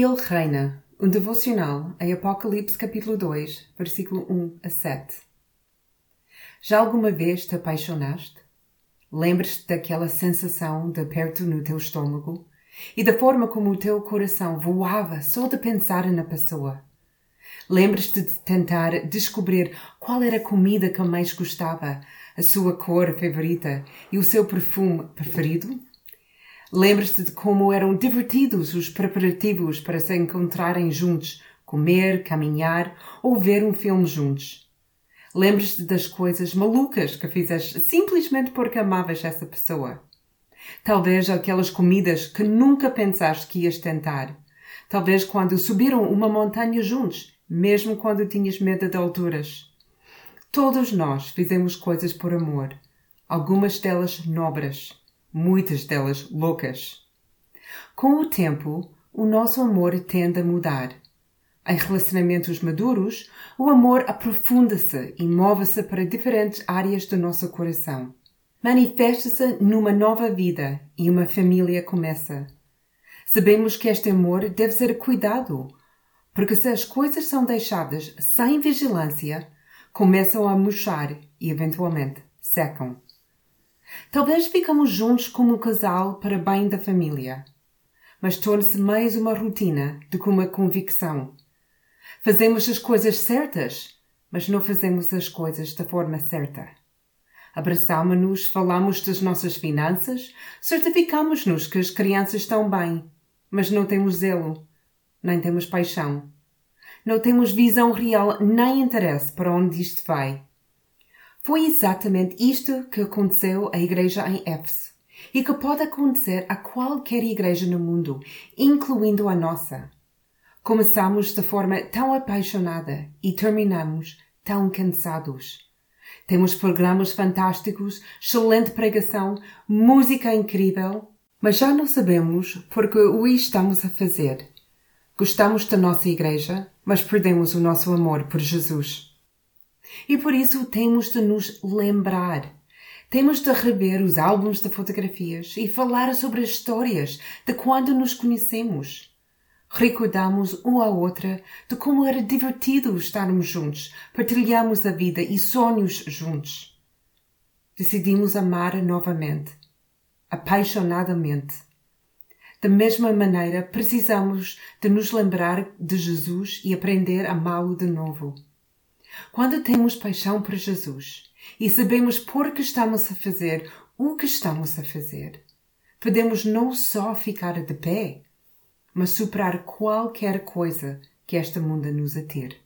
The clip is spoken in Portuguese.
Ele reina. Um devocional em Apocalipse capítulo 2, versículo 1 a 7. Já alguma vez te apaixonaste? Lembras-te daquela sensação de aperto no teu estômago e da forma como o teu coração voava só de pensar na pessoa? Lembras-te de tentar descobrir qual era a comida que mais gostava, a sua cor favorita e o seu perfume preferido? Lembras-te de como eram divertidos os preparativos para se encontrarem juntos, comer, caminhar ou ver um filme juntos. Lembras-te das coisas malucas que fizeste simplesmente porque amavas essa pessoa. Talvez aquelas comidas que nunca pensaste que ias tentar. Talvez quando subiram uma montanha juntos, mesmo quando tinhas medo de alturas. Todos nós fizemos coisas por amor, algumas delas nobres muitas delas loucas. Com o tempo, o nosso amor tende a mudar. Em relacionamentos maduros, o amor aprofunda-se e move-se para diferentes áreas do nosso coração. Manifesta-se numa nova vida e uma família começa. Sabemos que este amor deve ser cuidado, porque se as coisas são deixadas sem vigilância, começam a murchar e eventualmente secam. Talvez ficamos juntos como um casal para bem da família, mas torna-se mais uma rotina do que uma convicção. Fazemos as coisas certas, mas não fazemos as coisas da forma certa. Abraçamos-nos, falamos das nossas finanças, certificamos-nos que as crianças estão bem, mas não temos zelo, nem temos paixão. Não temos visão real nem interesse para onde isto vai. Foi exatamente isto que aconteceu à igreja em Éfeso e que pode acontecer a qualquer igreja no mundo, incluindo a nossa. Começamos de forma tão apaixonada e terminamos tão cansados. Temos programas fantásticos, excelente pregação, música incrível, mas já não sabemos porque o estamos a fazer. Gostamos da nossa igreja, mas perdemos o nosso amor por Jesus. E por isso temos de nos lembrar. Temos de rever os álbuns de fotografias e falar sobre as histórias de quando nos conhecemos. Recordamos um à outra de como era divertido estarmos juntos, partilhamos a vida e sonhos juntos. Decidimos amar novamente, apaixonadamente. Da mesma maneira, precisamos de nos lembrar de Jesus e aprender a amá-lo de novo. Quando temos paixão por Jesus e sabemos por que estamos a fazer o que estamos a fazer, podemos não só ficar de pé, mas superar qualquer coisa que esta mundo nos atire.